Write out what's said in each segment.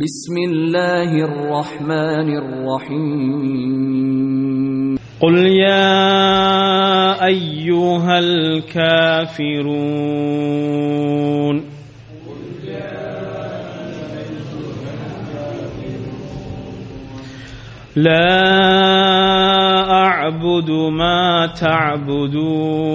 بسم الله الرحمن الرحيم. قل يا أيها الكافرون. لا أعبد ما تعبدون.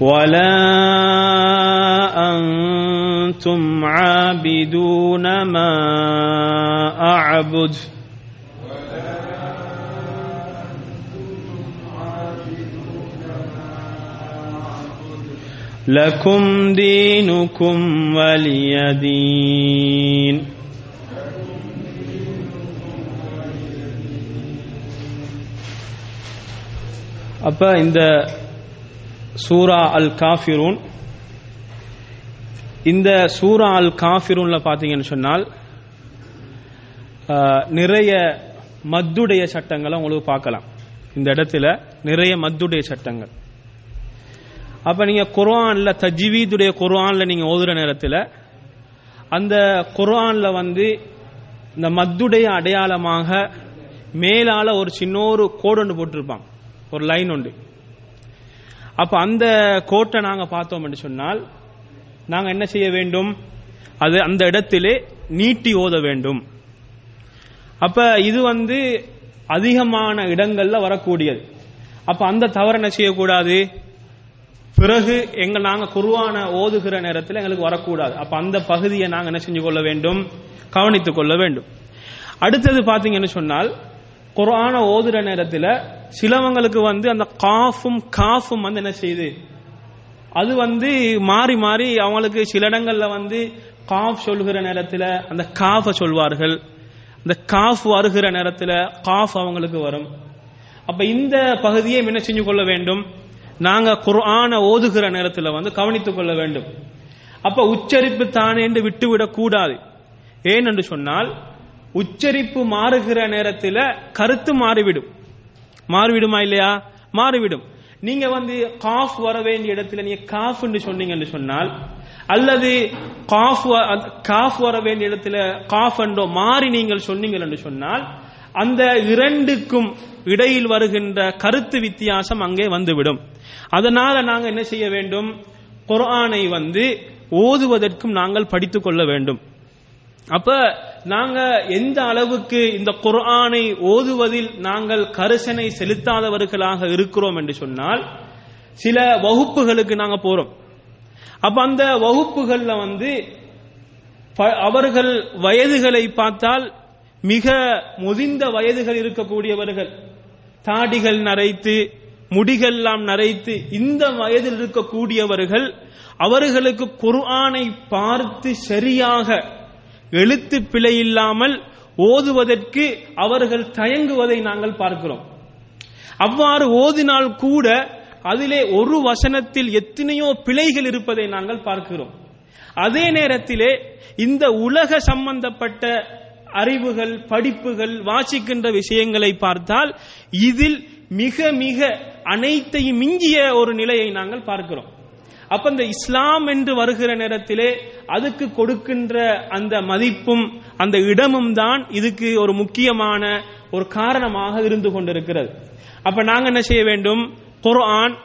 ولا أنتم عابدون ما أعبد لكم دينكم ولي دين அப்ப இந்த சூரா அல் காஃபிரூன் இந்த சூரா அல் காஃபிரூன்ல பாத்தீங்கன்னு சொன்னால் நிறைய மத்துடைய சட்டங்களை உங்களுக்கு பார்க்கலாம். இந்த இடத்துல நிறைய மத்துடைய சட்டங்கள். அப்ப நீங்க குர்ஆன்ல தஜ்வீதுடைய குர்ஆன்ல நீங்க ஓதுற நேரத்தில் அந்த குர்ஆன்ல வந்து இந்த மத்துடைய அடையாளமாக மேலால ஒரு சின்ன ஒரு கோடு ஒன்று போட்டிருப்பாங்க ஒரு லைன் உண்டு அப்ப அந்த கோட்டை நாங்க பார்த்தோம் என்று சொன்னால் நாங்க என்ன செய்ய வேண்டும்? அது அந்த இடத்திலே நீட்டி ஓத வேண்டும். அப்ப இது வந்து அதிகமான இடங்கள்ல வரக்கூடியது. அப்ப அந்த தவறு என்ன செய்யக்கூடாது? பிறகு எங்க நாங்க குருவான ஓதுகிற நேரத்தில் எங்களுக்கு வரக்கூடாது. அப்ப அந்த பகுதியை நாங்க என்ன செஞ்சு கொள்ள வேண்டும்? கவனித்துக் கொள்ள வேண்டும். அடுத்தது பாத்தீங்கன்னு சொன்னால் குரான ஓதுற நேரத்தில் சிலவங்களுக்கு வந்து அந்த காஃபும் காஃபும் வந்து என்ன செய்யுது அது வந்து மாறி மாறி அவங்களுக்கு சில இடங்கள்ல வந்து காஃப் சொல்கிற நேரத்தில் அந்த காஃபை சொல்வார்கள். அந்த காஃப் வருகிற நேரத்தில் காஃப் அவங்களுக்கு வரும். அப்ப இந்த பகுதியை என்ன செஞ்சு கொள்ள வேண்டும்? நாங்க குர்ஆன ஓதுகிற நேரத்தில் வந்து கவனித்துக் கொள்ள வேண்டும். அப்ப உச்சரிப்பு தானே என்று விட்டுவிடக் கூடாது. ஏன் என்று சொன்னால் உச்சரிப்பு மாறுகிற நேரத்தில் கருத்து மாறிவிடும். மாறிவிடுமா இல்லையா? மாறிவிடும். நீங்க வந்து காஃப் வர வேண்டிய இடத்துல நீங்க காஃப் என்று சொன்னீங்கன்னு சொன்னால் அல்லது காஃப் காஃப் வர வேண்டிய இடத்துல காஃப் என்றோ மாறி நீங்கள் சொன்னீங்கள் என்று சொன்னால் அந்த இரண்டுக்கும் இடையில் வருகின்ற கருத்து வித்தியாசம் அங்கே வந்துவிடும். அதனால நாங்க என்ன செய்ய வேண்டும்? குர்ஆனை வந்து ஓதுவதற்கும் நாங்கள் படித்துக் கொள்ள வேண்டும். அப்ப நாங்க எந்த அளவுக்கு இந்த குர்ஆனை ஓதுவதில் நாங்கள் கரிசனை செலுத்தாதவர்களாக இருக்கிறோம் என்று சொன்னால் சில வகுப்புகளுக்கு நாங்க போறோம். அப்ப அந்த வகுப்புகள்ல வந்து ப- அவர்கள் வயதுகளை பார்த்தால் மிக முதிர்ந்த வயதுகள் இருக்கக்கூடியவர்கள் தாடிகள் நரைத்து முடிகள்லாம் நரைத்து இந்த வயதில் இருக்கக்கூடியவர்கள் அவர்களுக்கு குர்ஆனை பார்த்து சரியாக எழுத்து பிழை இல்லாமல் ஓதுவதற்கு அவர்கள் தயங்குவதை நாங்கள் பார்க்கிறோம். அவ்வாறு ஓதினால் கூட அதிலே ஒரு வசனத்தில் எத்தனையோ பிழைகள் இருப்பதை நாங்கள் பார்க்கிறோம். அதே நேரத்திலே இந்த உலக சம்பந்தப்பட்ட அறிவுகள் படிப்புகள் வாசிக்கின்ற விஷயங்களை பார்த்தால் இதில் மிக மிக அனைத்தையும் மிஞ்சிய ஒரு நிலையை நாங்கள் பார்க்கிறோம். அப்ப இந்த இஸ்லாம் என்று வருகிற நேரத்திலே அதுக்கு கொடுக்கின்ற அந்த மதிப்பும் அந்த இடமும் தான் இதுக்கு ஒரு முக்கியமான ஒரு காரணமாக இருந்து கொண்டிருக்கிறது. அப்ப நாங்க என்ன செய்ய வேண்டும்? குர்ஆன்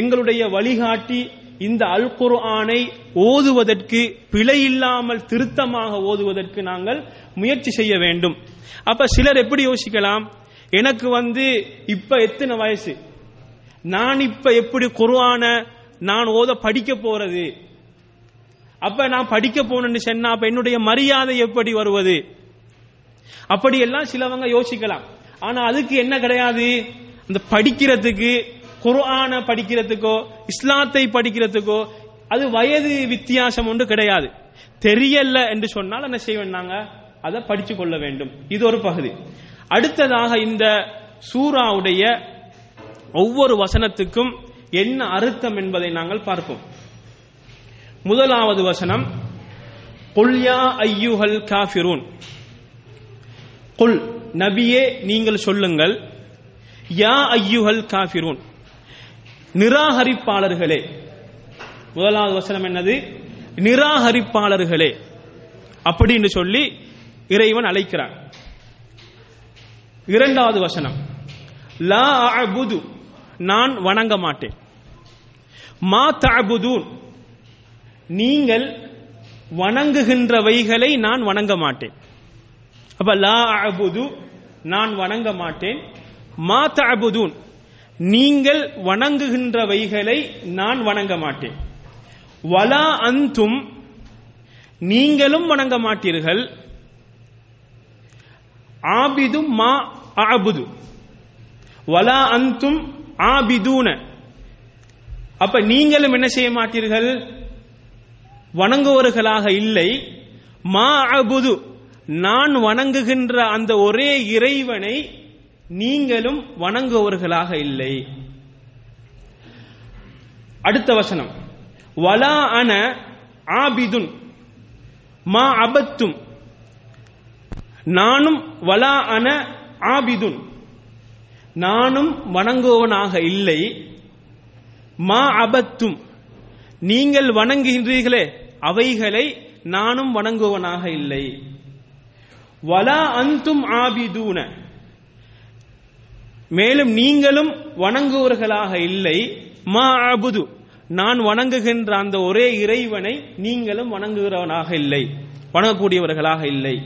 எங்களுடைய வழிகாட்டி இந்த அல் குர்ஆனை ஓதுவதற்கு பிழை இல்லாமல் திருத்தமாக ஓதுவதற்கு நாங்கள் முயற்சி செய்ய வேண்டும். அப்ப சிலர் எப்படி யோசிக்கலாம்? எனக்கு வந்து இப்ப எத்தனை வயசு? நான் இப்ப எப்படி குர்ஆன நான் ஓத படிக்க போறது. அப்ப நான் படிக்க போனேன்னு சொன்னா அப்ப என்னுடைய மரியாதை எப்படி வருவது? அப்படியெல்லாம் சிலவங்க யோசிக்கலாம். ஆனா அதுக்கு என்ன கிடையாது? அந்த படிக்கிறதுக்கு குர்ஆனை படிக்கிறதுக்கோ இஸ்லாத்தை படிக்கிறதுக்கோ அது வயது வித்தியாசம் ஒன்று கிடையாது. தெரியல என்று சொன்னால் என்ன செய்வேன் நாங்க அதை படிச்சு கொள்ள வேண்டும். இது ஒரு பகுதி. அடுத்ததாக இந்த சூராவுடைய ஒவ்வொரு வசனத்துக்கும் என்ன அர்த்தம் என்பதை நாங்கள் பார்ப்போம். முதலாவது வசனம் குல்யா ஐயுஹல் காஃபிரூன். குல் நபியே நீங்கள் சொல்லுங்கள். யா ஐயுஹல் காஃபிரூன். நிராகரிப்பாளர்களே. முதலாவது வசனம் என்னது? நிராகரிப்பாளர்களே. அப்படின்னு சொல்லி இறைவன் அழைக்கிறான். இரண்டாவது வசனம் லா அபுது நான் வணங்க மாட்டேன். மா தஅபுதூன். நீங்கள் வணங்குகின்றவைகளை நான் வணங்க மாட்டேன். அப்ப லா அபுது நான் வணங்க மாட்டேன். மா தாபுதூன் நீங்கள் வணங்குகின்றவைகளை நான் வணங்க மாட்டேன். வலா அந்தும் நீங்களும் வணங்க மாட்டீர்கள். ஆபிதும் மா அபுது வலா அந்தும் ஆபிதூன. அப்ப நீங்களும் என்ன செய்ய மாட்டீர்கள்? வணங்குவர்களாக இல்லை. மா அபுது நான் வணங்குகின்ற அந்த ஒரே இறைவனை நீங்களும் வணங்குவர்களாக இல்லை. அடுத்த வசனம். வலா அன ஆபிதுன் மா அபத்தும் நானும் வலா அன ஆபிதுன். நானும் வணங்குவவனாக இல்லை. மா அபத்தும். நீங்கள் வணங்குகின்றீர்களே அவைகளை நானும் வணங்குவனாக இல்லை. வலா அந்தும் ஆபிதூன. மேலும் நீங்களும் வணங்குவர்களாக இல்லை. மா அபுது. நான் வணங்குகின்ற அந்த ஒரே இறைவனை நீங்களும் வணங்குகிறவனாக இல்லை. வணங்கக்கூடியவர்களாக இல்லை.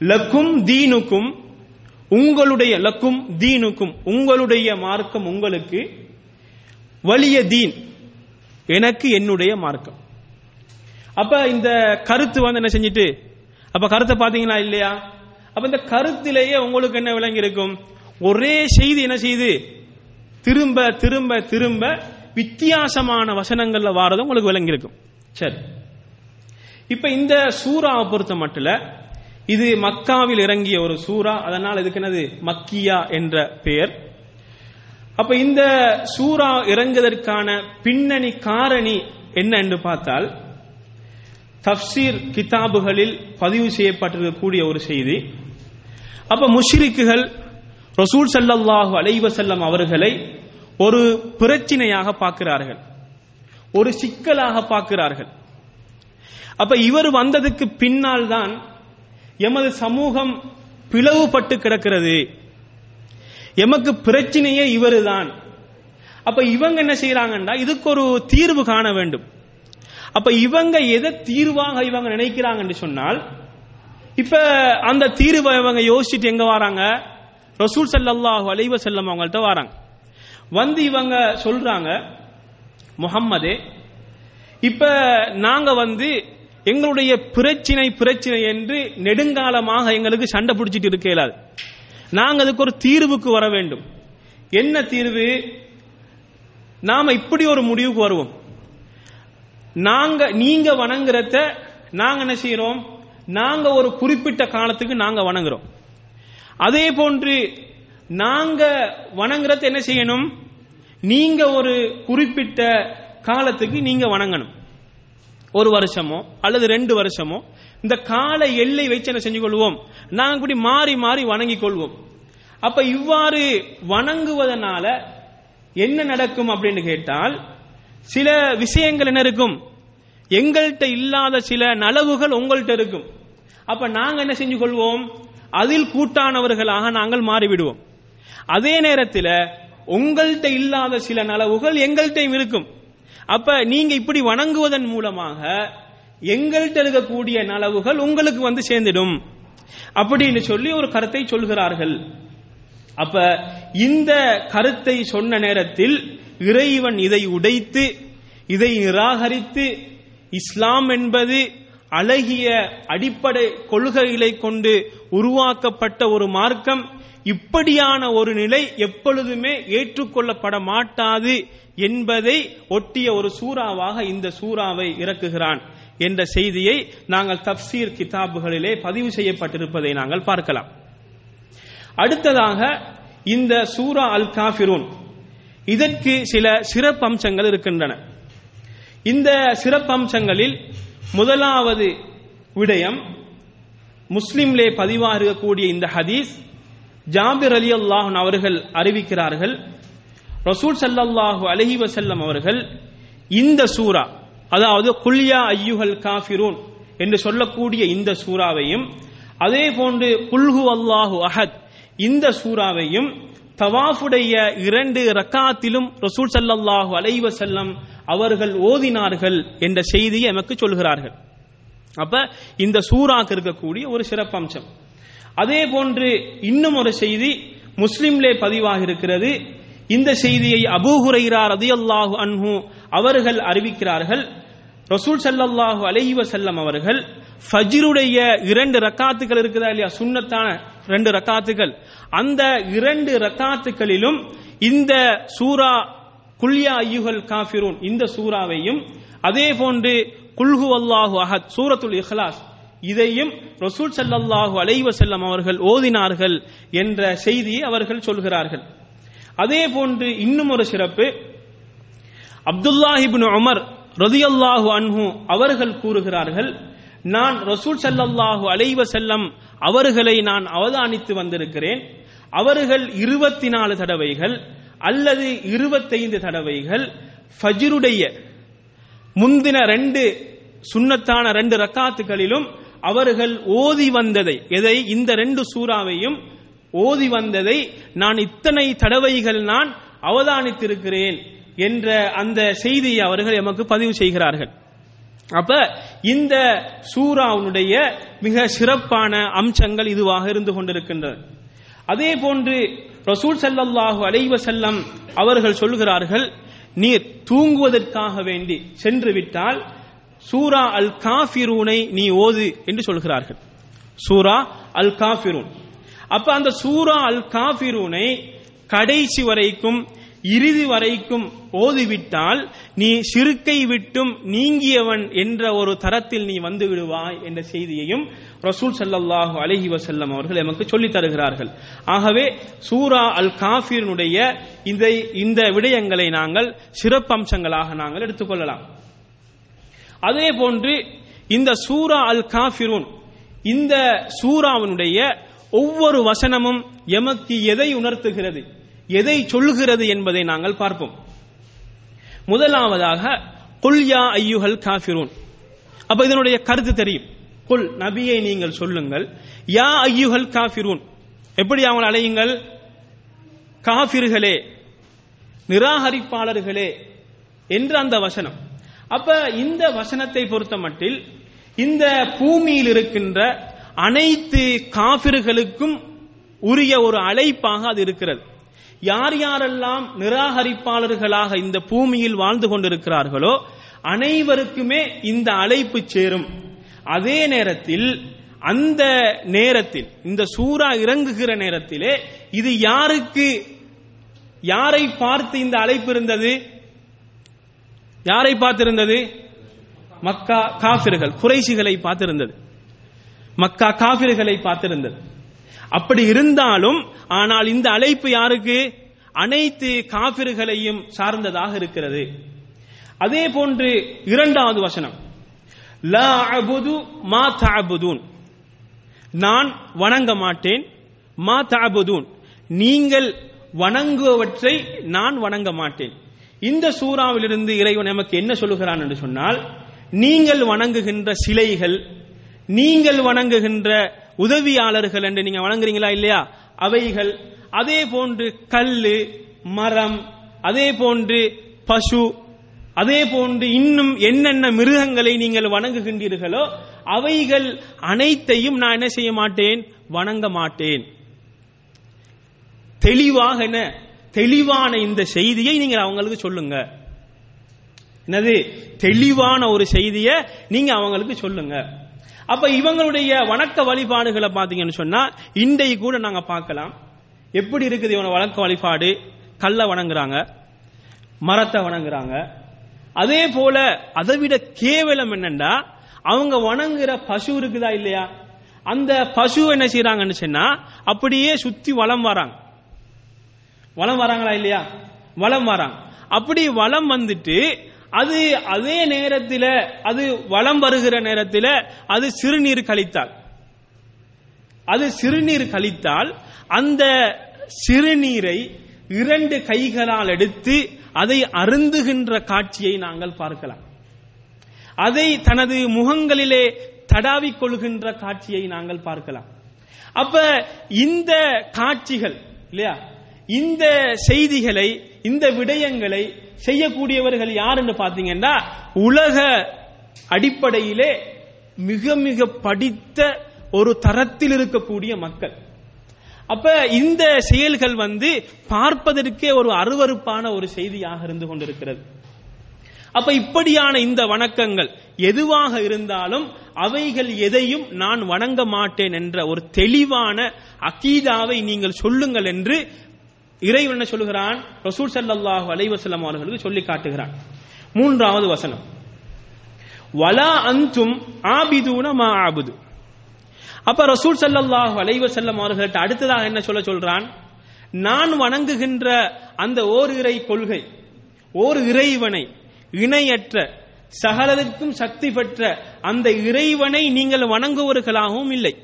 லக்கும் தீனுக்கும் உங்களுடைய லக்கும் தீனுக்கும் உங்களுடைய மார்க்கம் உங்களுக்கு வலிய தீன். எனக்கு என்னுடைய மார்க்கம். அப்ப இந்த கருத்து வந்து என்ன செஞ்சுட்டு? அப்ப கருத்தை பாத்தீங்களா இல்லையா? அப்ப இந்த கருத்திலேயே உங்களுக்கு என்ன விளங்கி இருக்கும்? ஒரே செய்தி என்ன செய்து திரும்ப திரும்ப திரும்ப வித்தியாசமான வசனங்கள்ல வாரது உங்களுக்கு விளங்கி இருக்கும். சரி. இப்ப இந்த சூறாவை பொறுத்த மட்டும் இது மக்காவில் இறங்கிய ஒரு சூறா. அதனால் இதுக்கு என்னது? மக்கியா என்ற பெயர். அப்ப இந்த சூறா இறங்குவதற்கான பின்னணி காரணி என்ன என்று பார்த்தால் தப்சீர் கிதாபுகளில் பதிவு செய்யப்பட்டிருக்கக்கூடிய ஒரு செய்தி. அப்ப முஷ்ரிக்குகள் ரசூல் சல்லாஹு அலைவசல்லம் அவர்களை ஒரு பிரச்சினையாக பார்க்கிறார்கள். ஒரு சிக்கலாக பார்க்கிறார்கள். அப்ப இவர் வந்ததுக்கு பின்னால் தான் எமது சமூகம் பிளவுபட்டு கிடக்கிறது. எமக்கு பிரச்சனையே இவருதான். அப்ப இவங்க என்ன செய்யறாங்கன்னா இதுக்கு ஒரு தீர்வு காண வேண்டும். அப்ப இவங்க எதை தீர்வாக இவங்க நினைக்கிறாங்கன்னு சொன்னால் இப்ப அந்த தீர்வை இவங்க யோசிச்சுட்டு எங்க வராங்க? ரசூல் சல்லாஹூ அலைவ செல்லம் அவங்கள்ட்ட வராங்க. வந்து இவங்க சொல்றாங்க முகம்மது இப்ப நாங்க வந்து எங்களுடைய பிரச்சினை பிரச்சினை என்று நெடுங்காலமாக எங்களுக்கு சண்டை பிடிச்சிட்டு இருக்க இயலாது. நாங்க அதுக்கு ஒரு தீர்வுக்கு வர வேண்டும். என்ன தீர்வு? நாம இப்படி ஒரு முடிவுக்கு வருவோம். நாங்க நீங்க வணங்குறத நாங்க என்ன செய்யறோம் நாங்க ஒரு குறிப்பிட்ட காலத்துக்கு நாங்க வணங்குறோம். அதே போன்று நாங்க வணங்குறத என்ன செய்யணும்? நீங்க ஒரு குறிப்பிட்ட காலத்துக்கு நீங்க வணங்கணும். ஒரு வருஷமோ அல்லது ரெண்டு வருஷமோ இந்த கால எல்லை வச்சு என்ன செஞ்சு கொள்வோம்? நாங்கள் இப்படி மாறி மாறி வணங்கிக் கொள்வோம். அப்ப இவ்வாறு வணங்குவதனால என்ன நடக்கும் அப்படின்னு கேட்டால் சில விஷயங்கள் என்ன இருக்கும்? எங்கள்கிட்ட இல்லாத சில நலவுகள் உங்கள்கிட்ட இருக்கும். அப்ப நாங்க என்ன செஞ்சு கொள்வோம்? அதில் கூட்டானவர்களாக நாங்கள் மாறிவிடுவோம். அதே நேரத்தில் உங்கள்கிட்ட இல்லாத சில நலவுகள் எங்கள்கிட்டையும் இருக்கும். அப்ப நீங்க இப்படி வணங்குவதன் மூலமாக எங்கள்கிட்ட இருக்கக்கூடிய நலவுகள் உங்களுக்கு வந்து சேர்ந்துடும். அப்படின்னு சொல்லி ஒரு கருத்தை சொல்கிறார்கள். அப்ப இந்த கருத்தை சொன்ன நேரத்தில் இறைவன் இதை உடைத்து இதை நிராகரித்து இஸ்லாம் என்பது அழகிய அடிப்படை கொள்கைகளை கொண்டு உருவாக்கப்பட்ட ஒரு மார்க்கம் இப்படியான ஒரு நிலை எப்பொழுதுமே ஏற்றுக்கொள்ளப்பட மாட்டாது என்பதை ஒட்டிய ஒரு சூறாவாக இந்த சூறாவை இறக்குகிறான் என்ற செய்தியை நாங்கள் தப்சீர் கிதாபுகளிலே பதிவு செய்யப்பட்டிருப்பதை நாங்கள் பார்க்கலாம். அடுத்ததாக இந்த சூரா அல் காஃபிரூன் இதற்கு சில சிறப்பம்சங்கள் இருக்கின்றன. இந்த சிறப்பம்சங்களில் முதலாவது விடயம் முஸ்லிம்லே பதிவாக இருக்கக்கூடிய இந்த ஹதீஸ் ஜாபிர் அலி அல்லாஹன் அவர்கள் அறிவிக்கிறார்கள் ரசூல் சல்லாஹு அலஹி வசல்லம் அவர்கள் இந்த சூரா அதாவது குல்யா ஐயுஹல் காஃபிரூன் என்று சொல்லக்கூடிய இந்த சூறாவையும் அதே போன்று குல்ஹு அல்லாஹு அஹத் இந்த சூறாவையும் தவாஃபுடைய இரண்டு ரக்காத்திலும் ரசூல் சல்லாஹு அலைவ செல்லம் அவர்கள் ஓதினார்கள் என்ற செய்தியை எமக்கு சொல்கிறார்கள். அப்ப இந்த சூறாக்கு இருக்கக்கூடிய ஒரு சிறப்பம்சம். அதே போன்று இன்னும் ஒரு செய்தி முஸ்லிம்லே பதிவாக இருக்கிறது இந்த செய்தியை அபூஹுரைரா ஹுரைரா அன்ஹு அவர்கள் அறிவிக்கிறார்கள். ரசூல் சல்லாஹு அலைஹி வஸல்லம் அவர்கள் ஃபஜ்ருடைய இரண்டு ரக்காத்துகள் இருக்குதா இல்லையா? சுண்ணத்தான ரெண்டு ரக்காத்துக்கள். அந்த இரண்டு ரக்காத்துக்களிலும் இந்த சூரா குல்யா ஐயுகல் காஃபிரூன் இந்த சூறாவையும் அதே போன்று குல்ஹு அல்லாஹு அஹத் சூரத்துல் இஹ்லாஸ் இதையும் ரசூல் ஸல்லல்லாஹு அலைவசல்லம் அவர்கள் ஓதினார்கள் என்ற செய்தியை அவர்கள் சொல்கிறார்கள். அதே போன்று இன்னும் ஒரு சிறப்பு. அப்துல்லாஹிபின் உமர் ரதியல்லாஹு அன்ஹு அவர்கள் கூறுகிறார்கள் நான் ரசூல் ஸல்லல்லாஹு அலைவ செல்லம் அவர்களை நான் அவதானித்து வந்திருக்கிறேன். அவர்கள் இருபத்தி நாலு தடவைகள் அல்லது இருபத்தைந்து தடவைகள் ஃபஜ்ருடைய முந்தின ரெண்டு சுண்ணத்தான ரெண்டு ரக்காத்துகளிலும் அவர்கள் ஓதி வந்ததை எதை? இந்த ரெண்டு சூறாவையும் ஓதி வந்ததை நான் இத்தனை தடவைகள் நான் அவதானித்திருக்கிறேன் என்ற அந்த செய்தியை அவர்கள் எமக்கு பதிவு செய்கிறார்கள். அப்ப இந்த சூராவுடைய மிக சிறப்பான அம்சங்கள் இதுவாக இருந்து கொண்டிருக்கின்றன. அதே போன்று ரசூல் ஸல்லல்லாஹு அலைவசல்லம் அவர்கள் சொல்கிறார்கள் நீர் தூங்குவதற்காக வேண்டி சென்று விட்டால் சூரா அல் காஃபிரூனை நீ ஓது என்று சொல்கிறார்கள். சூரா அல் காஃபிரூன் அப்ப அந்த சூரா அல் காபிரூனை கடைசி வரைக்கும் இறுதி வரைக்கும் ஓதிவிட்டால் நீ சிறுக்கை விட்டும் நீங்கியவன் என்ற ஒரு தரத்தில் நீ வந்து விடுவாய் என்ற செய்தியையும் ரசூல் சல்லாஹு அலஹி வசல்லம் அவர்கள் எமக்கு சொல்லித் தருகிறார்கள். ஆகவே சூரா அல் காஃபிரனுடைய இந்த இந்த விடயங்களை நாங்கள் சிறப்பம்சங்களாக நாங்கள் எடுத்துக்கொள்ளலாம். அதே போன்று இந்த சூரா அல் காஃபிரூன் இந்த சூராவினுடைய ஒவ்வொரு வசனமும் எமக்கு எதை உணர்த்துகிறது எதை சொல்கிறது என்பதை நாங்கள் பார்ப்போம். முதலாவதாக குல் யா ஐயுஹல் காஃபிரூன். அப்ப இதனுடைய கருத்து தெரியும். குல் நபியை நீங்கள் சொல்லுங்கள். யா ஐயுஹல் காஃபிரூன். எப்படி அவங்களை அழையுங்கள்? காஃபிர்களே நிராகரிப்பாளர்களே என்ற அந்த வசனம். அப்ப இந்த வசனத்தை பொறுத்த மட்டில் இந்த பூமியில் இருக்கின்ற அனைத்து காபிர்களுக்கும் உரிய ஒரு அழைப்பாக அது இருக்கிறது. யார் யாரெல்லாம் நிராகரிப்பாளர்களாக இந்த பூமியில் வாழ்ந்து கொண்டிருக்கிறார்களோ அனைவருக்குமே இந்த அழைப்பு சேரும். அதே நேரத்தில் அந்த நேரத்தில் இந்த சூறா இறங்குகிற நேரத்திலே இது யாருக்கு யாரை பார்த்து இந்த அழைப்பு இருந்தது? யாரை பார்த்திருந்தது? மக்கா காபிர்கள் குறைசிகளை பார்த்திருந்தது. மக்கா காபிர்களை பார்த்திருந்தது. அப்படி இருந்தாலும் ஆனால் இந்த அழைப்பு யாருக்கு? அனைத்து காபிர்களையும் சார்ந்ததாக இருக்கிறது. அதே போன்று இரண்டாவது வசனம். மா தாபுதூன் நான் வணங்க மாட்டேன் மா தாபுதூன் நீங்கள் வணங்குவற்றை நான் வணங்க மாட்டேன். இந்த சூறாவிலிருந்து இறைவன் நமக்கு என்ன சொல்லுகிறான் என்று சொன்னால் நீங்கள் வணங்குகின்ற சிலைகள் நீங்கள் வணங்குகின்ற உதவியாளர்கள் என்று நீங்க வணங்குறீங்களா இல்லையா? அவைகள் அதே போன்று கல்லு மரம் அதே போன்று பசு அதே போன்று இன்னும் என்னென்ன மிருகங்களை நீங்கள் வணங்குகின்றீர்களோ அவைகள் அனைத்தையும் நான் என்ன செய்ய மாட்டேன்? வணங்க மாட்டேன். தெளிவாக என்ன? தெளிவான இந்த செய்தியை நீங்கள் அவங்களுக்கு சொல்லுங்க. என்னது? தெளிவான ஒரு செய்தியை நீங்க அவங்களுக்கு சொல்லுங்க. அப்ப இவங்களுடைய வணக்க வழிபாடுகளை பாத்தீங்கன்னு சொன்னா இன்றைக்கு கூட நாங்க பார்க்கலாம். எப்படி இருக்குது இவன வழக்க வழிபாடு? கல்ல வணங்குறாங்க மரத்தை வணங்குறாங்க. அதே போல அதை விட கேவலம் என்னன்னா அவங்க வணங்குற பசு இருக்குதா இல்லையா? அந்த பசு என்ன செய்யறாங்கன்னு சொன்னா அப்படியே சுத்தி வலம் வராங்க. வளம் வராங்களா இல்லையா? வளம் வராங்க. அப்படி வளம் வந்துட்டு அது அதே நேரத்தில் அது வளம் வருகிற நேரத்தில் அது சிறுநீர் கழித்தால். அது சிறுநீர் கழித்தால் அந்த சிறுநீரை இரண்டு கைகளால் எடுத்து அதை அருந்துகின்ற காட்சியை நாங்கள் பார்க்கலாம். அதை தனது முகங்களிலே தடாவிக் கொள்கின்ற காட்சியை நாங்கள் பார்க்கலாம். அப்ப இந்த காட்சிகள் இல்லையா? இந்த செய்திகளை இந்த விடயங்களை செய்யக்கூடியவர்கள் யாருன்னு பாத்தீங்கன்னா உலக அடிப்படையிலே மிக மிக படித்த ஒரு தரத்தில் இருக்கக்கூடிய மக்கள். அப்ப இந்த செயல்கள் வந்து பார்ப்பதற்கே ஒரு அருவருப்பான ஒரு செய்தியாக இருந்து கொண்டிருக்கிறது. அப்ப இப்படியான இந்த வணக்கங்கள் எதுவாக இருந்தாலும் அவைகள் எதையும் நான் வணங்க மாட்டேன் என்ற ஒரு தெளிவான அகீதாவை நீங்கள் சொல்லுங்கள் என்று இறைவன் என்ன சொல்லுகிறான்? ரசூல் ஸல்லல்லாஹு அலைவசல்லம் அவர்களுக்கு சொல்லி காட்டுகிறான். மூன்றாவது வசனம். வலா அந்தும் ஆபிதூன மா ஆபுது அப்ப ரசூல் ஸல்லல்லாஹு அலைவசல்லம் அவர்கள்ட்ட அடுத்ததாக என்ன சொல்ல சொல்றான்? நான் வணங்குகின்ற அந்த ஓர் இறை கொள்கை ஓர் இறைவனை இணையற்ற சகலருக்கும் சக்தி பெற்ற அந்த இறைவனை நீங்கள் வணங்குவர்களாகவும் இல்லை.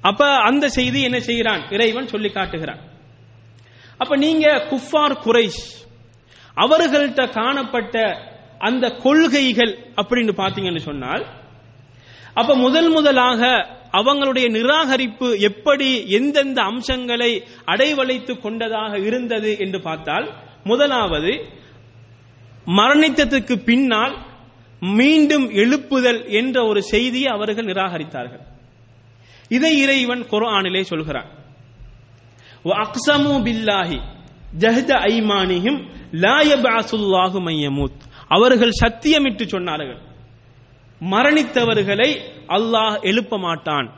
அப்ப அந்த செய்தி என்ன செய்கிறான்? இறைவன் சொல்லி காட்டுகிறான். அப்ப நீங்க குஃபார் குறைஷ் அவர்கள்ட்ட காணப்பட்ட அந்த கொள்கைகள் அப்படின்னு பாத்தீங்கன்னு சொன்னால் அப்ப முதல் முதலாக அவங்களுடைய நிராகரிப்பு எப்படி எந்தெந்த அம்சங்களை அடைவழைத்து கொண்டதாக இருந்தது என்று பார்த்தால் முதலாவது மரணித்ததுக்கு பின்னால் மீண்டும் எழுப்புதல் என்ற ஒரு செய்தியை அவர்கள் நிராகரித்தார்கள். இதை இறைவன் குரானிலே சொல்கிறான். அக்சமு பில்லாஹி ஜஹத ஐமானிஹிம் லாயபாசுல்லாஹு மையமூத் அவர்கள் சத்தியமிட்டு சொன்னார்கள். மரணித்தவர்களை அல்லாஹ் எழுப்ப மாட்டான்.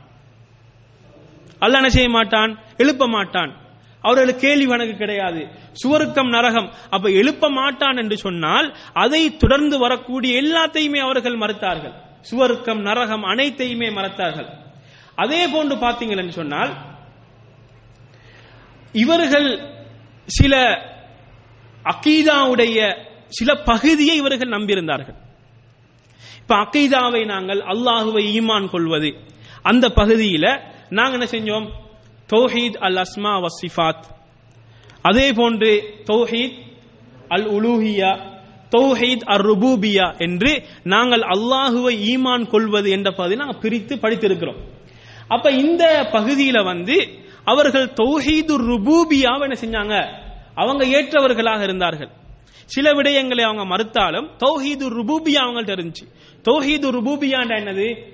அல்லாஹ் என்ன செய்ய மாட்டான்? எழுப்ப மாட்டான். அவர்களுக்கு கேள்வி வணக்கு கிடையாது. சுவருக்கம் நரகம். அப்ப எழுப்ப மாட்டான் என்று சொன்னால் அதை தொடர்ந்து வரக்கூடிய எல்லாத்தையுமே அவர்கள் மறுத்தார்கள். சுவருக்கம் நரகம் அனைத்தையுமே மறுத்தார்கள். அதே போன்று பார்த்தீங்கள் என்று சொன்னால் இவர்கள் சில அகீதாவுடைய சில பகுதியை இவர்கள் நம்பியிருந்தார்கள். இப்ப அகைதாவை நாங்கள் அல்லாஹுவை ஈமான் கொள்வது அந்த பகுதியில நாங்க என்ன செஞ்சோம்? தௌஹீத் அல் அஸ்மா வசிஃபாத் அதே போன்று தௌஹீத் அல் உலூஹியா தௌஹீத் அர் ருபூபியா என்று நாங்கள் அல்லாஹுவை ஈமான் கொள்வது என்ற பகுதி நாங்கள் பிரித்து படித்திருக்கிறோம். அப்ப இந்த பகுதியில வந்து அவர்கள் தௌஹீது ருபூபியாவை என்ன செஞ்சாங்க? அவங்க ஏற்றவர்களாக இருந்தார்கள். சில விடயங்களை அவங்க மறுத்தாலும் தௌஹீது ருபூபியா அவங்கள்ட்ட இருந்துச்சு. தௌஹீது ருபூபியாண்ட என்னது?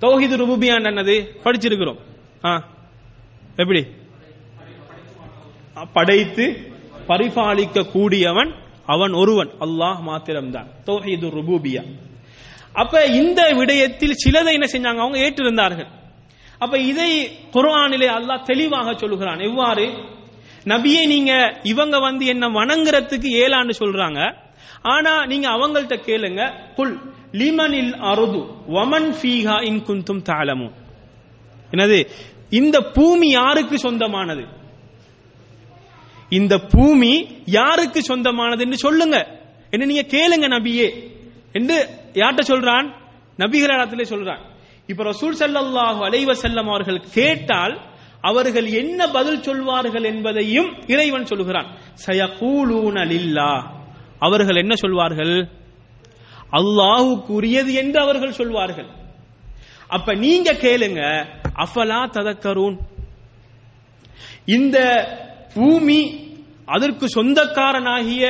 தௌஹீது ருபூபியாண்ட என்னது? படிச்சிருக்கிறோம். ஆ எப்படி? படைத்து பரிபாலிக்க கூடியவன் அவன் ஒருவன். அல்லாஹ் மாத்திரம்தான். தௌஹீது ருபூபியா. அப்ப இந்த விடயத்தில் சிலதை என்ன செஞ்சாங்க? அவங்க ஏற்றிருந்தார்கள். அப்ப இதை குரானிலே அல்லாஹ் தெளிவாக சொல்லுகிறான். எவ்வாறு? நபியை நீங்க இவங்க வந்து என்ன வணங்குறதுக்கு ஏலான்னு சொல்றாங்க. ஆனா நீங்க அவங்கள்ட்ட கேளுங்க. குல் லிமனில் அருது வமன் ஃபீஹா இன் குந்தும் தாளமும் என்னது? இந்த பூமி யாருக்கு சொந்தமானது? இந்த பூமி யாருக்கு சொந்தமானது என்று சொல்லுங்க. என்ன நீங்க கேளுங்க நபியே. என்று யார்கிட்ட சொல்றான்? நபிகளிடத்திலே சொல்றான். இப்ப ரசூல் ஸல்லல்லாஹு அலைவ செல்லம் அவர்கள் கேட்டால் அவர்கள் என்ன பதில் சொல்வார்கள் என்பதையும் இறைவன் சொல்கிறான். சயகூலூன அவர்கள் என்ன சொல்வார்கள்? அல்லாஹுக்குரியது என்று அவர்கள் சொல்வார்கள். அப்ப நீங்க கேளுங்க அஃபலா ததக்கரூன்? இந்த பூமி அதற்கு சொந்தக்காரனாகிய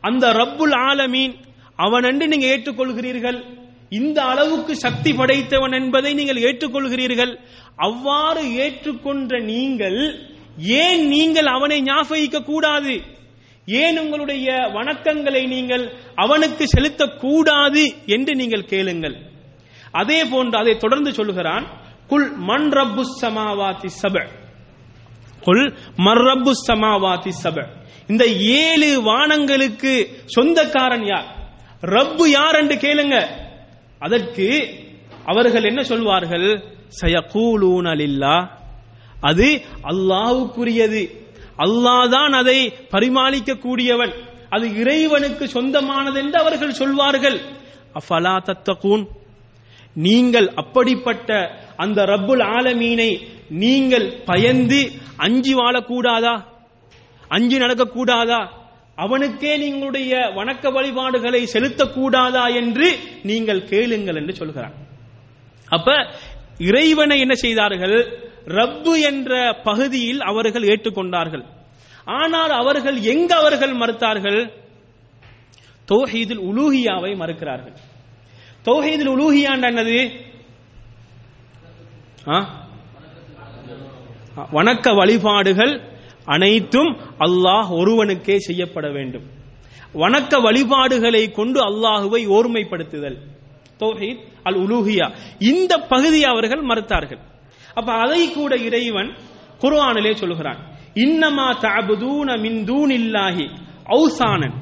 அந்த ரப்புல் ஆலமீன் அவனன்று நீங்க ஏற்றுக்கொள்கிறீர்கள். இந்த அளவுக்கு சக்தி படைத்தவன் என்பதை நீங்கள் ஏற்றுக்கொள்கிறீர்கள். அவ்வாறு ஏற்றுக்கொண்ட நீங்கள் ஏன் நீங்கள் அவனை ஞாபகிக்க கூடாது? ஏன் உங்களுடைய வணக்கங்களை நீங்கள் அவனுக்கு செலுத்தக்கூடாது என்று நீங்கள் கேளுங்கள். அதே போன்று அதை தொடர்ந்து சொல்லுகிறான் குல் மண் ரப்பு சமாவாதி சப. குல் மர்ரப்பு சமாவாதி சப. இந்த ஏழு வானங்களுக்கு சொந்தக்காரன் யார்? ரப்பு யார் என்று கேளுங்க. அதற்கு அவர்கள் என்ன சொல்வார்கள்? சயகூலூனலில்லா அது அல்லாவுக்குரியது அல்லாஹ் தான் அதை பரிமாளிக்க கூடியவன் அது இறைவனுக்கு சொந்தமானது என்று அவர்கள் சொல்வார்கள். அஃபலா தத்தகூன். நீங்கள் அப்படிப்பட்ட அந்த ரப்புல் ஆலமீனை நீங்கள் பயந்து அஞ்சி வாழக்கூடாதா? அஞ்சி நடக்கக்கூடாதா? அவனுக்கே நீங்களுடைய வணக்க வழிபாடுகளை செலுத்தக்கூடாதா என்று நீங்கள் கேளுங்கள் என்று சொல்கிறார் அப்ப இறைவனை என்ன செய்தார்கள்? ரப்பு என்ற பகுதியில் அவர்கள் ஏற்றுக்கொண்டார்கள். ஆனால் அவர்கள் எங்கு அவர்கள் மறுத்தார்கள்? தௌஹீதுல் உலூஹியாவை மறுக்கிறார்கள். தௌஹீதுல் உலூஹியான் என்னது? ஆ? வணக்க வழிபாடுகள் அனைத்தும் அல்லாஹ் ஒருவனுக்கே செய்யப்பட வேண்டும். வணக்க வழிபாடுகளை கொண்டு அல்லாஹுவை ஓர்மைப்படுத்துதல். தௌஹீத் அல் உலூஹியா இந்த பகுதியை அவர்கள் மறுத்தார்கள். அப்ப அதை கூட இறைவன் குர்ஆனிலே சொல்கிறான். இன்னமா தஅபுதூன மின் தூனில்லாஹி ஔசானன்.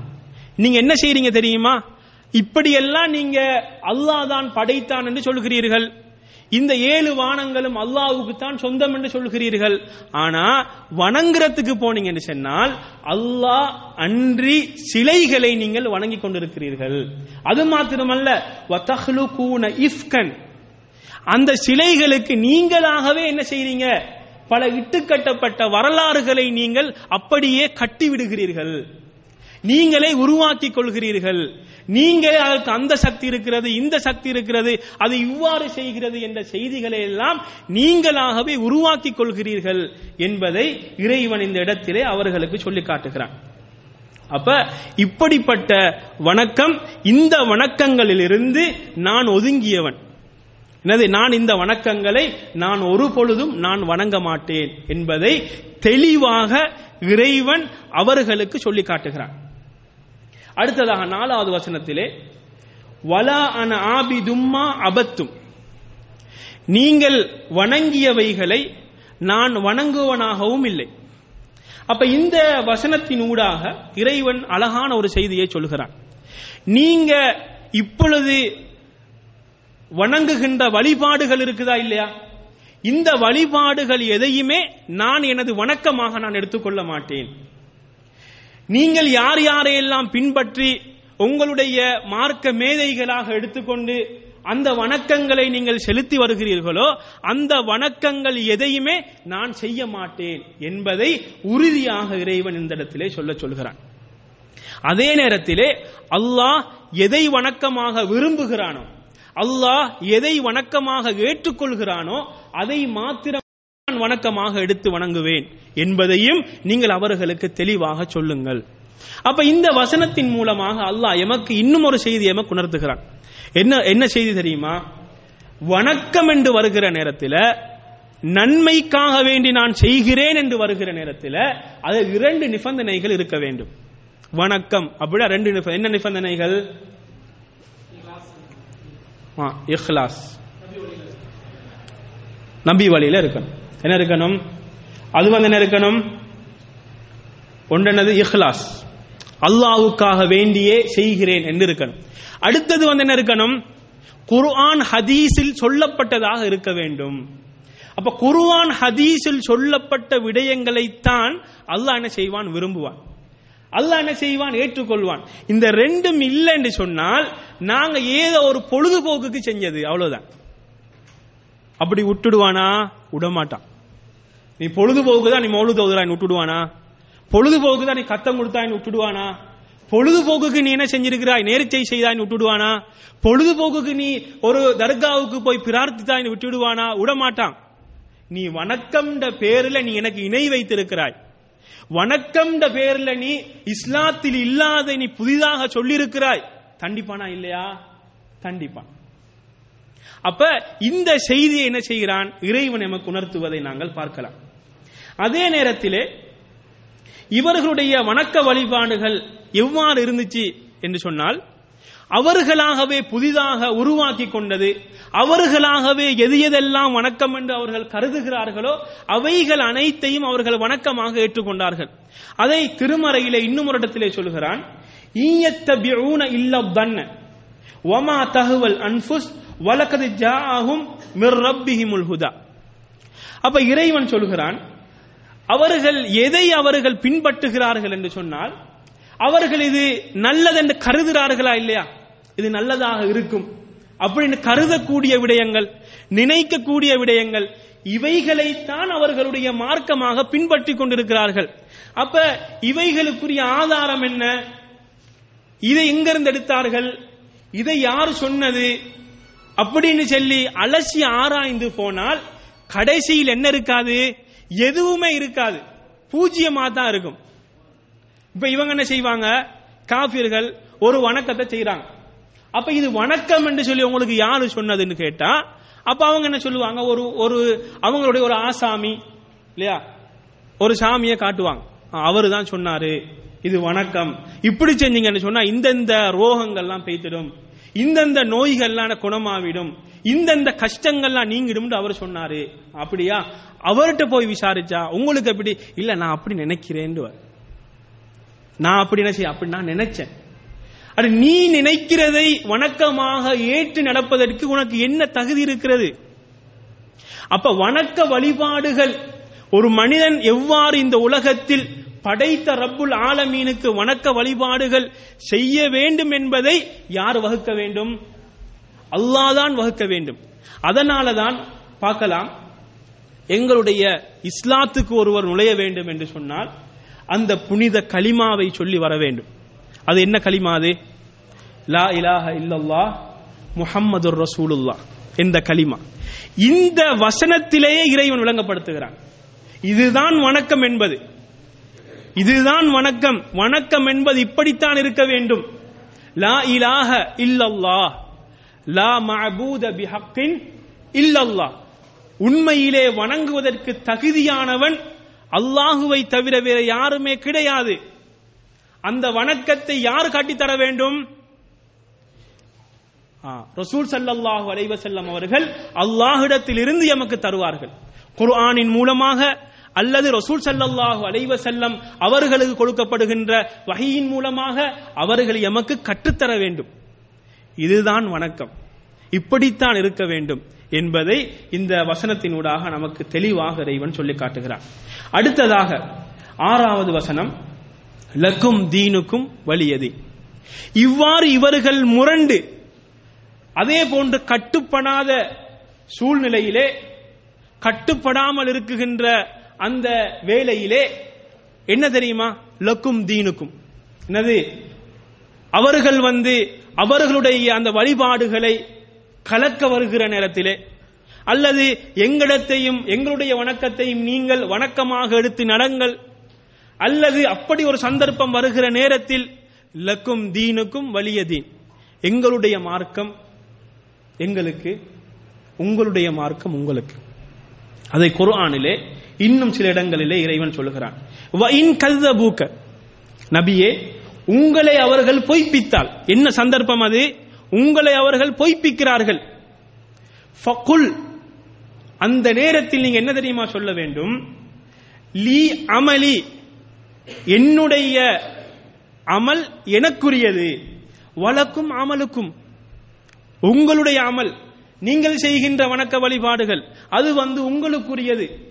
நீங்க என்ன செய்றீங்க தெரியுமா? இப்படியெல்லாம் நீங்க அல்லாஹ் தான் படைத்தான் என்று சொல்கிறீர்கள். இந்த ஏழு வானங்களும் அல்லாவுக்கு தான் சொந்தம் என்று சொல்கிறீர்கள். ஆனா வணங்குறதுக்கு போனீங்கன்னு சொன்னால் அல்லாஹ் அன்றி சிலைகளை நீங்கள் வணங்கி கொண்டிருக்கிறீர்கள். அது மாத்திரமல்ல இஃப்கன். அந்த சிலைகளுக்கு நீங்களாகவே என்ன செய்றீங்க? பல இட்டுக்கட்டப்பட்ட வரலாறுகளை நீங்கள் அப்படியே கட்டி விடுகிறீர்கள் நீங்களே உருவாக்கி கொள்கிறீர்கள். நீங்களே அதற்கு அந்த சக்தி இருக்கிறது இந்த சக்தி இருக்கிறது அது இவ்வாறு செய்கிறது என்ற செய்திகளை எல்லாம் நீங்களாகவே உருவாக்கி கொள்கிறீர்கள் என்பதை இறைவன் இந்த இடத்திலே அவர்களுக்கு சொல்லி காட்டுகிறான். அப்ப இப்படிப்பட்ட வணக்கம் இந்த வணக்கங்களிலிருந்து நான் ஒதுங்கியவன். என்னது? நான் இந்த வணக்கங்களை நான் ஒரு பொழுதும் நான் வணங்க மாட்டேன் என்பதை தெளிவாக இறைவன் அவர்களுக்கு சொல்லி காட்டுகிறான். அடுத்ததாக நாலாவது வசனத்திலே வலா அன ஆபிதும்மா அபத்தும். நீங்கள் வணங்கியவைகளை நான் வணங்குவனாகவும் இல்லை. அப்ப இந்த வசனத்தின் ஊடாக இறைவன் அழகான ஒரு செய்தியை சொல்கிறான் நீங்க இப்பொழுது வணங்குகின்ற வழிபாடுகள் இருக்குதா இல்லையா? இந்த வழிபாடுகள் எதையுமே நான் எனது வணக்கமாக நான் எடுத்துக்கொள்ள மாட்டேன். நீங்கள் யார் யாரையெல்லாம் பின்பற்றி உங்களுடைய மார்க்க மேதைகளாக எடுத்துக்கொண்டு அந்த வணக்கங்களை நீங்கள் செலுத்தி வருகிறீர்களோ அந்த வணக்கங்கள் எதையுமே நான் செய்ய மாட்டேன் என்பதை உறுதியாக இறைவன் இந்த இடத்திலே சொல்ல சொல்கிறான். அதே நேரத்திலே அல்லாஹ் எதை வணக்கமாக விரும்புகிறானோ அல்லாஹ் எதை வணக்கமாக ஏற்றுக்கொள்கிறானோ அதை மாத்திரம் வணக்கமாக எடுத்து வணங்குவேன் என்பதையும் நீங்கள் அவர்களுக்கு தெளிவாக சொல்லுங்கள். அப்ப இந்த வசனத்தின் மூலமாக அல்லாஹ் எமக்கு இன்னும் ஒரு செய்தி எமக்கு உணர்த்துகிறான். என்ன என்ன செய்தி தெரியுமா? வணக்கம் என்று வருகிற நேரத்தில் நன்மைக்காக வேண்டி நான் செய்கிறேன் என்று வருகிற நேரத்தில் அது இரண்டு நிபந்தனைகள் இருக்க வேண்டும். வணக்கம் அப்படின்னா ரெண்டு என்ன நிபந்தனைகள்? இஹ்லாஸ். நபி வழியில இருக்கணும். என்ன இருக்கணும்? அது வந்து என்ன இருக்கணும்? ஒன்றென்னது இஹ்லாஸ். அல்லாவுக்காக வேண்டியே செய்கிறேன் என்று இருக்கணும். அடுத்தது வந்து என்ன இருக்கணும்? குர்ஆன் ஹதீஸில் சொல்லப்பட்டதாக இருக்க வேண்டும். அப்ப குர்ஆன் ஹதீஸில் சொல்லப்பட்ட விடயங்களைத்தான் அல்லாஹ் என்ன செய்வான்? விரும்புவான். அல்லாஹ் என்ன செய்வான்? ஏற்றுக்கொள்வான். இந்த ரெண்டும் இல்லை என்று சொன்னால் நாங்க ஏதோ ஒரு பொழுதுபோக்குக்கு செஞ்சது அவ்வளவுதான். அப்படி விட்டுடுவானா? விடமாட்டான். நீ பொழுதுபோக்கு தான் நீ மௌலு தோதுறான் விட்டுடுவானா? பொழுதுபோக்கு தான் நீ கத்தம் கொடுத்தாய் விட்டுடுவானா? பொழுதுபோக்குக்கு நீ என்ன செஞ்சிருக்கிறாய்? நேர்ச்சை செய்தாய் விட்டுடுவானா? பொழுதுபோக்குக்கு நீ ஒரு தர்காவுக்கு போய் பிரார்த்தித்தாய் விட்டுடுவானா? விடமாட்டான். நீ வணக்கம்ன்ற பேர்ல நீ எனக்கு இணை வைத்திருக்கிறாய். வணக்கம்ன்ற பேர்ல நீ இஸ்லாத்தில் இல்லாத நீ புதிதாக சொல்லியிருக்கிறாய். தண்டிப்பானா இல்லையா? தண்டிப்பான். அப்ப இந்த செய்தியை என்ன செய்கிறான்? இறைவன் எமக்கு உணர்த்துவதை நாங்கள் பார்க்கலாம். அதே நேரத்திலே இவர்களுடைய வணக்க வழிபாடுகள் எவ்வாறு இருந்துச்சு என்று சொன்னால் அவர்களாகவே புதிதாக உருவாக்கி கொண்டது அவர்களாகவே எது எதெல்லாம் வணக்கம் என்று அவர்கள் கருதுகிறார்களோ அவைகள் அனைத்தையும் அவர்கள் வணக்கமாக ஏற்றுக்கொண்டார்கள். அதை திருமறையிலே இன்னும் ஒரு இடத்திலே சொல்கிறான் ஈயத்தபிஊன இல்ல தன்ன வமா தகவல் அன்ஃபுஸ் வலக்கது ஜாஹும் மிர்ரப்பிஹிமுல் ஹுதா. அப்ப இறைவன் சொல்கிறான் அவர்கள் எதை அவர்கள் பின்பற்றுகிறார்கள் என்று சொன்னால் அவர்கள் இது நல்லதென்று கருதுகிறார்களா இல்லையா? இது நல்லதாக இருக்கும். அப்படின்னு கருதக்கூடிய விடயங்கள் நினைக்கக்கூடிய விடயங்கள் இவைகளைத்தான் அவர்களுடைய மார்க்கமாக பின்பற்றி கொண்டிருக்கிறார்கள். அப்ப இவைகளுக்குரிய ஆதாரம் என்ன? இதை எங்கிருந்து எடுத்தார்கள்? இதை யார் சொன்னது? அப்படின்னு சொல்லி அலசி ஆராய்ந்து போனால் கடைசியில் என்ன இருக்காது? எதுவுமே இருக்காது. பூஜ்ஜியமா தான் இருக்கும். இப்ப இவங்க என்ன செய்வாங்க? காபிர்கள் ஒரு வணக்கத்தை செய்யறாங்க அப்ப இது வணக்கம் என்று சொல்லி உங்களுக்கு யாரு சொன்னதுன்னு கேட்டா அப்ப அவங்க என்ன சொல்லுவாங்க? ஒரு ஒரு அவங்களுடைய ஒரு ஆசாமி இல்லையா? ஒரு சாமியை காட்டுவாங்க. அவரு தான் சொன்னாரு இது வணக்கம். இப்படி செஞ்சீங்கன்னு சொன்னா இந்தந்த ரோகங்கள்லாம் பெய்த்திடும். இந்தந்த நோய்கள்லாம் குணமாவிடும். இந்தந்த கஷ்டங்கள்லாம் நீங்கிடும் அவர் சொன்னாரு. அப்படியா? அவர்கிட்ட போய் விசாரிச்சா உங்களுக்கு எப்படி? இல்ல நான் அப்படி நினைக்கிறேன் நான் அப்படி என்ன செய்ய அப்படி நான் நினைச்சேன். அது நீ நினைக்கிறதை வணக்கமாக ஏற்று நடப்பதற்கு உனக்கு என்ன தகுதி இருக்கிறது? அப்ப வணக்க வழிபாடுகள் ஒரு மனிதன் எவ்வாறு இந்த உலகத்தில் படைத்த ரப்புல் ஆலமீனுக்கு வணக்க வழிபாடுகள் செய்ய வேண்டும் என்பதை யார் வகுக்க வேண்டும்? அல்லாஹ் தான் வகுக்க வேண்டும். அதனால தான் பார்க்கலாம் எங்களுடைய இஸ்லாத்துக்கு ஒருவர் நுழைய வேண்டும் என்று சொன்னால் அந்த புனித களிமாவை சொல்லி வர வேண்டும். அது என்ன கலிமா அது? லா இலாஹ இல்லல்லா முஹம்மது ரசூலுல்லா இந்த கலிமா இந்த வசனத்திலேயே இறைவன் விளங்கப்படுத்துகிறான். இதுதான் வணக்கம் என்பது. இதுதான் வணக்கம். வணக்கம் என்பது இப்படித்தான் இருக்க வேண்டும். லா இலாஹ இல்லல்லா லா மஅபூத பிஹக்கின் இல்லல்லா உண்மையிலே வணங்குவதற்கு தகுதியானவன் அல்லாஹுவை தவிர வேற யாருமே கிடையாது. அந்த வணக்கத்தை யார் காட்டித்தர வேண்டும்? ஆ, ரசூல் ஸல்லல்லாஹு அலைவசல்லம் அவர்கள் அல்லாஹிடத்தில் இருந்து எமக்கு தருவார்கள். குர்ஆனின் மூலமாக அல்லது ரசூல் ஸல்லல்லாஹு அலைவ செல்லம் அவர்களுக்கு கொடுக்கப்படுகின்ற வகையின் மூலமாக அவர்கள் எமக்கு கற்றுத்தர வேண்டும். இதுதான் வணக்கம். இப்படித்தான் இருக்க வேண்டும் என்பதை இந்த வசனத்தினூடாக நமக்கு தெளிவாக இறைவன் சொல்லி காட்டுகிறார் அடுத்ததாக ஆறாவது வசனம் லக்கும் தீனுக்கும் வலியது. இவ்வாறு இவர்கள் முரண்டு அதே போன்று கட்டுப்படாத சூழ்நிலையிலே கட்டுப்படாமல் இருக்குகின்ற அந்த வேளையிலே என்ன தெரியுமா? லக்கும் தீனுக்கும். என்னது? அவர்கள் வந்து அவர்களுடைய அந்த வழிபாடுகளை கலக்க வருகிற நேரத்திலே அல்லது எங்களிடத்தையும் எங்களுடைய வணக்கத்தையும் நீங்கள் வணக்கமாக எடுத்து நடங்கள். அல்லது அப்படி ஒரு சந்தர்ப்பம் வருகிற நேரத்தில் லக்கும் தீனுக்கும் வலிய தீன். எங்களுடைய மார்க்கம் எங்களுக்கு உங்களுடைய மார்க்கம் உங்களுக்கு. அதை குர்ஆனிலே இன்னும் சில இடங்களிலே இறைவன் சொல்லுகிறான். நபியே உங்களை அவர்கள் பொய்ப்பித்தால். என்ன சந்தர்ப்பம் அது? உங்களை அவர்கள் பொய்ப்பிக்கிறார்கள். ஃபகுல் அந்த நேரத்தில் நீங்க என்ன தெரியுமா சொல்ல வேண்டும்? லீ அமலி என்னுடைய அமல் எனக்குரியது. வழக்கும் அமலுக்கும். உங்களுடைய அமல். நீங்கள் செய்கின்ற வணக்க வழிபாடுகள் அது வந்து உங்களுக்குரியது.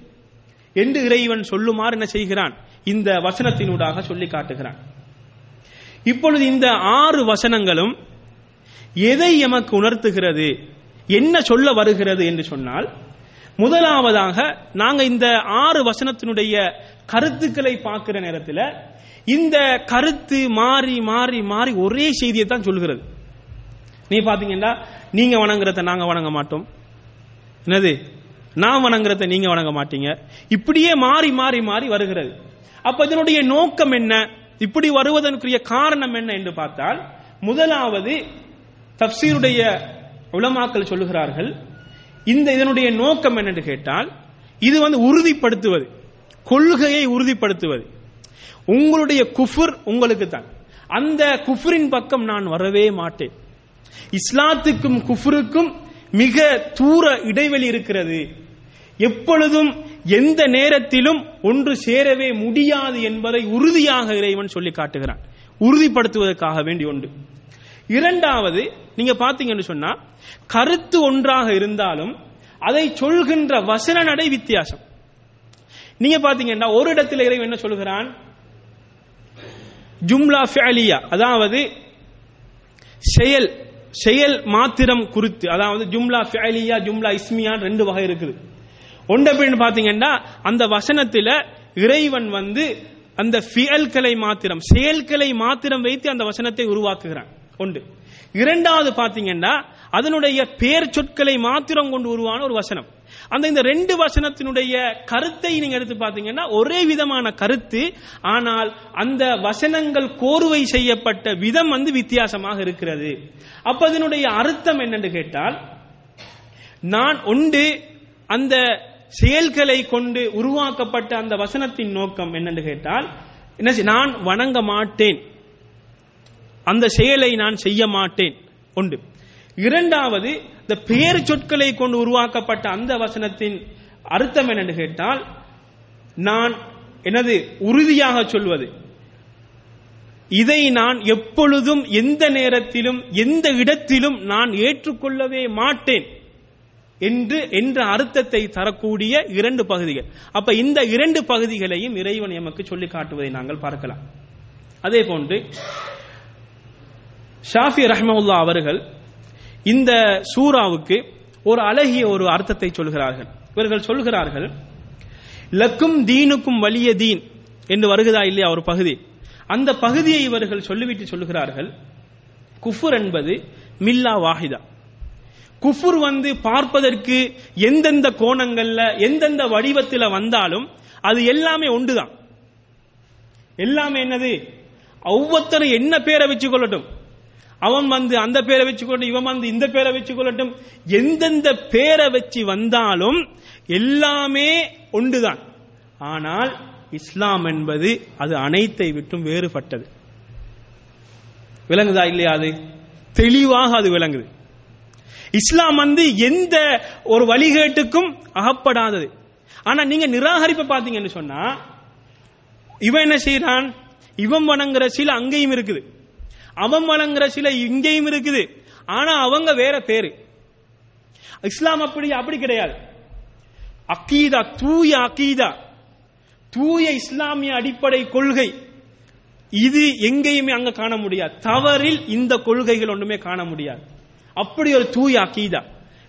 என்று இறைவன் சொல்லுமாறு என்ன செய்கிறான்? இந்த வசனத்தினூடாக சொல்லி காட்டுகிறான். இப்பொழுது இந்த ஆறு வசனங்களும் எதை எமக்கு உணர்த்துகிறது? என்ன சொல்ல வருகிறது என்று சொன்னால் முதலாவதாக நாங்க இந்த ஆறு வசனத்தினுடைய கருத்துக்களை பார்க்கிற நேரத்தில் இந்த கருத்து மாறி மாறி மாறி ஒரே செய்தியை தான் சொல்கிறது. நீ பாத்தீங்கன்னா நீங்க வணங்குறத நாங்க வணங்க மாட்டோம். என்னது? நான் வணங்குறத நீங்க வணங்க மாட்டீங்க. இப்படியே மாறி மாறி மாறி வருகிறது. அப்ப இதனுடைய நோக்கம் என்ன? இப்படி வருவதற்குரிய காரணம் என்ன என்று பார்த்தால் முதலாவது தப்சீருடைய உலமாக்கள் சொல்லுகிறார்கள் இந்த இதனுடைய நோக்கம் என்னென்று கேட்டால் இது வந்து உறுதிப்படுத்துவது கொள்கையை உறுதிப்படுத்துவது. உங்களுடைய குஃபுர் உங்களுக்கு தான் அந்த குஃபுரின் பக்கம் நான் வரவே மாட்டேன். இஸ்லாத்துக்கும் குஃபுருக்கும் மிக தூர இடைவெளி இருக்கிறது. எப்பொழுதும் எந்த நேரத்திலும் ஒன்று சேரவே முடியாது என்பதை உறுதியாக இறைவன் சொல்லி காட்டுகிறான். உறுதிப்படுத்துவதற்காக வேண்டி ஒன்று இரண்டாவது நீங்க பாத்தீங்கன்னு சொன்னா கருத்து ஒன்றாக இருந்தாலும் அதை சொல்கின்ற வசன நடை வித்தியாசம். நீங்க பாத்தீங்கன்னா ஒரு இடத்துல இறைவன் என்ன சொல்கிறான்? ஜும்லா ஃபேலியா அதாவது செயல் செயல் மாத்திரம் குறித்து அதாவது ஜும்லா ஃபேலியா ஜும்லா இஸ்மியான் ரெண்டு வகை இருக்குது. ஒன்று அப்படின்னு பாத்தீங்கன்னா அந்த வசனத்தில் இறைவன் வந்து அந்த ஃபியல்களை மாத்திரம் செயல்களை மாத்திரம் வைத்து அந்த வசனத்தை உருவாக்குகிறான். ஒன்று. இரண்டாவது பாத்தீங்கன்னா அதனுடைய பெயர் சொற்களை மாத்திரம் கொண்டு உருவான ஒரு வசனம். அந்த இந்த ரெண்டு வசனத்தினுடைய கருத்தை நீங்க எடுத்து பார்த்தீங்கன்னா ஒரே விதமான கருத்து ஆனால் அந்த வசனங்கள் கோர்வை செய்யப்பட்ட விதம் வந்து வித்தியாசமாக இருக்கிறது. அப்ப அதனுடைய அர்த்தம் என்னன்னு கேட்டால் நான் ஒன்று அந்த செயல்களை கொண்டு உருவாக்கப்பட்ட அந்த வசனத்தின் நோக்கம் என்னன்னு கேட்டால் என்ன நான் வணங்க மாட்டேன். அந்த செயலை நான் செய்ய மாட்டேன். ஒன்று இரண்டாவது இந்த பெயர் சொற்களை கொண்டு உருவாக்கப்பட்ட அந்த வசனத்தின் அர்த்தம் என்னன்னு கேட்டால் நான் எனது உறுதியாக சொல்வது. இதை நான் எப்பொழுதும் எந்த நேரத்திலும் எந்த இடத்திலும் நான் ஏற்றுக்கொள்ளவே மாட்டேன் என்று என்ற அர்த்தத்தை தரக்கூடிய இரண்டு பகுதிகள். அப்ப இந்த இரண்டு பகுதிகளையும் இறைவன் எமக்கு சொல்லி காட்டுவதை நாங்கள் பார்க்கலாம். அதே போன்று ஷாஃபி ரஹ்மவுல்லா அவர்கள் இந்த சூராவுக்கு ஒரு அழகிய ஒரு அர்த்தத்தை சொல்கிறார்கள். இவர்கள் சொல்கிறார்கள் லக்கும் தீனுக்கும் வலிய தீன் என்று வருகிறதா இல்லையா ஒரு பகுதி. அந்த பகுதியை இவர்கள் சொல்லிவிட்டு சொல்லுகிறார்கள் குஃபுர் என்பது மில்லா வாஹிதா. குஃபுர் வந்து பார்ப்பதற்கு எந்தெந்த கோணங்கள்ல எந்தெந்த வடிவத்தில் வந்தாலும் அது எல்லாமே ஒன்றுதான் எல்லாமே என்னது? ஒவ்வொருத்தரும் என்ன பேரை வச்சு கொள்ளட்டும் அவன் வந்து அந்த பேரை வச்சு இவன் வந்து இந்த பேரை வச்சுக்கொள்ளட்டும். எந்தெந்த பேரை வச்சு வந்தாலும் எல்லாமே ஒன்றுதான். ஆனால் இஸ்லாம் என்பது அது அனைத்தை விட்டும் வேறுபட்டது. விளங்குதா இல்லையா அது? தெளிவாக அது விளங்குது. இஸ்லாம் வந்து எந்த ஒரு வழிகேட்டுக்கும் அகப்படாதது. ஆனா நீங்க நிராகரிப்பை பாத்தீங்கன்னு சொன்னா இவன் என்ன செய்யறான் இவன் வணங்குற சில அங்கேயும் இருக்குது. அவன் வணங்குற சிலை இங்கேயும் இருக்குது. ஆனா அவங்க வேற பேரு. இஸ்லாம் அப்படி அப்படி கிடையாது. அக்கீதா தூய அக்கீதா தூய இஸ்லாமிய அடிப்படை கொள்கை. இது எங்கேயுமே அங்க காண முடியாது. தவறில் இந்த கொள்கைகள் ஒன்றுமே காண முடியாது. அப்படி ஒரு தூய அக்கீதா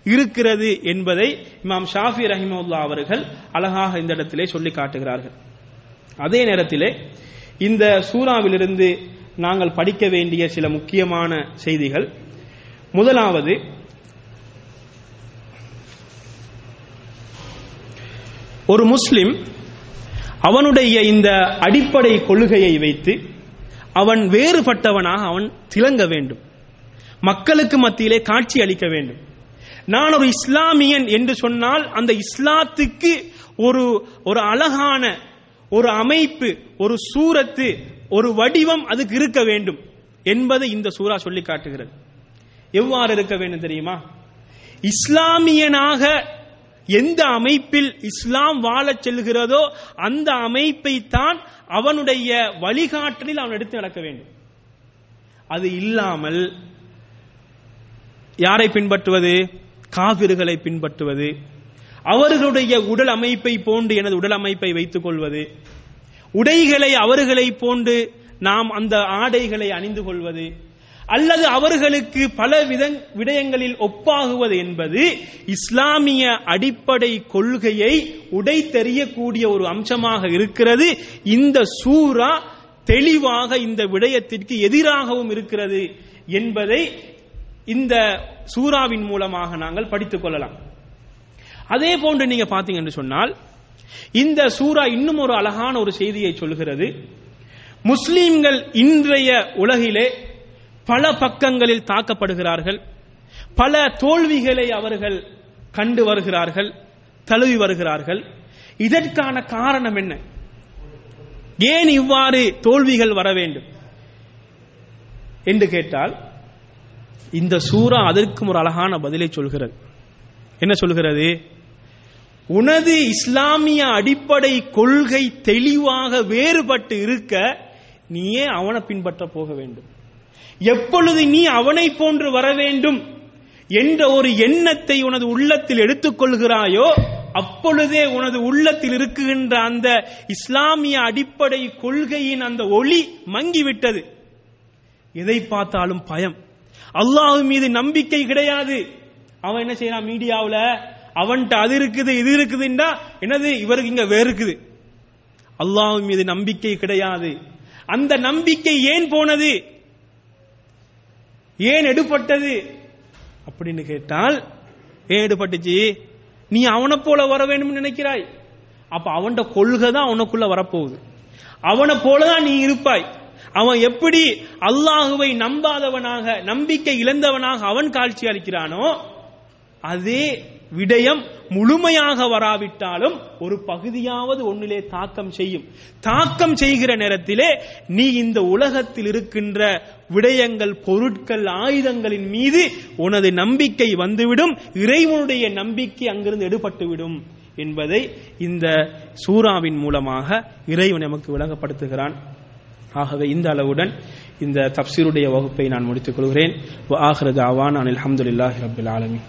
இருக்கிறது என்பதை இமாம் ஷாஃபி ரஹிமவுல்லா அவர்கள் அழகாக இந்த இடத்திலே சொல்லி காட்டுகிறார்கள். அதே நேரத்திலே இந்த சூறாவிலிருந்து நாங்கள் படிக்க வேண்டிய சில முக்கியமான செய்திகள். முதலாவது ஒரு முஸ்லிம் அவனுடைய இந்த அடிப்படை கொள்கையை வைத்து அவன் வேறுபட்டவனாக அவன் திளங்க வேண்டும். மக்களுக்கு மத்தியிலே காட்சி அளிக்க வேண்டும். நான் ஒரு இஸ்லாமியன் என்று சொன்னால் அந்த இஸ்லாத்துக்கு ஒரு ஒரு அழகான ஒரு அமைப்பு ஒரு சூரத்து ஒரு வடிவம் அதுக்கு இருக்க வேண்டும் என்பதை இந்த சூரா சொல்லி காட்டுகிறது. எவ்வாறு இருக்க வேண்டும் தெரியுமா? இஸ்லாமியனாக எந்த அமைப்பில் இஸ்லாம் வாழச் செல்கிறதோ அந்த அமைப்பை தான் அவனுடைய வழிகாட்டலில் அவன் எடுத்து நடக்க வேண்டும். அது இல்லாமல் யாரை பின்பற்றுவது? காவிர்களை பின்பற்றுவது. அவர்களுடைய உடல் அமைப்பை போன்று எனது உடல் அமைப்பை வைத்துக் கொள்வது. உடைகளை அவர்களை போன்று நாம் அந்த ஆடைகளை அணிந்து கொள்வது அல்லது அவர்களுக்கு பல வித விடயங்களில் ஒப்பாகுவது என்பது இஸ்லாமிய அடிப்படை கொள்கையை உடைத்தெறியக்கூடிய ஒரு அம்சமாக இருக்கிறது. இந்த சூரா தெளிவாக இந்த விடயத்திற்கு எதிராகவும் இருக்கிறது என்பதை இந்த சூறாவின் மூலமாக நாங்கள் படித்துக் கொள்ளலாம். அதே போன்று நீங்க பாத்தீங்கன்னு சொன்னால் இந்த சூரா இன்னும் ஒரு அழகான ஒரு செய்தியை சொல்கிறது. முஸ்லீம்கள் இன்றைய உலகிலே பல பக்கங்களில் தாக்கப்படுகிறார்கள். பல தோல்விகளை அவர்கள் கண்டு வருகிறார்கள் தழுவி வருகிறார்கள். இதற்கான காரணம் என்ன? ஏன் இவ்வாறு தோல்விகள் வர வேண்டும்? என்று கேட்டால் இந்த சூரா அதற்கும் ஒரு அழகான பதிலை சொல்கிறது. என்ன சொல்கிறது? உனது இஸ்லாமிய அடிப்படை கொள்கை தெளிவாக வேறுபட்டு இருக்க நீயே அவனை பின்பற்ற போக வேண்டும். எப்பொழுது நீ அவனை போன்று வர வேண்டும் என்ற ஒரு எண்ணத்தை உனது உள்ளத்தில் எடுத்துக்கொள்கிறாயோ அப்பொழுதே உனது உள்ளத்தில் இருக்குகின்ற அந்த இஸ்லாமிய அடிப்படை கொள்கையின் அந்த ஒளி மங்கிவிட்டது. எதை பார்த்தாலும் பயம். அல்லாஹ் மீது நம்பிக்கை கிடையாது. அவன் என்ன செய்யறான்? மீடியாவில் அவன்கிட்ட அது இருக்குது இது இருக்குதுண்டா. என்னது? இவருக்கு இங்க வேறு இருக்குது அல்லாஹ் மீது நம்பிக்கை கிடையாது. அந்த நம்பிக்கை ஏன் போனது? ஏன் எடுபட்டது? அப்படின்னு கேட்டால் ஏன் எடுபட்டுச்சு? நீ அவனை போல வர வேண்டும் நினைக்கிறாய். அப்ப அவன்ட கொள்கை தான் உனக்குள்ள வரப்போகுது. அவனை போலதான் நீ இருப்பாய். அவன் எப்படி அல்லாஹுவை நம்பாதவனாக நம்பிக்கை இழந்தவனாக அவன் காட்சி அளிக்கிறானோ அதே விடயம் முழுமையாக வராவிட்டாலும் ஒரு பகுதியாவது ஒன்னிலே தாக்கம் செய்யும். தாக்கம் செய்கிற நேரத்திலே நீ இந்த உலகத்தில் இருக்கின்ற விடயங்கள் பொருட்கள் ஆயுதங்களின் மீது உனது நம்பிக்கை வந்துவிடும். இறைவனுடைய நம்பிக்கை அங்கிருந்து எடுபட்டுவிடும் என்பதை இந்த சூறாவின் மூலமாக இறைவன் நமக்கு விளங்கப்படுத்துகிறான். ஆகவே இந்த அளவுடன் இந்த தப்சீருடைய வகுப்பை நான் முடித்துக் கொள்கிறேன். ஆகிறது அவான் அனில் அஹமதுல்லாஹி ரபில் ஆலமி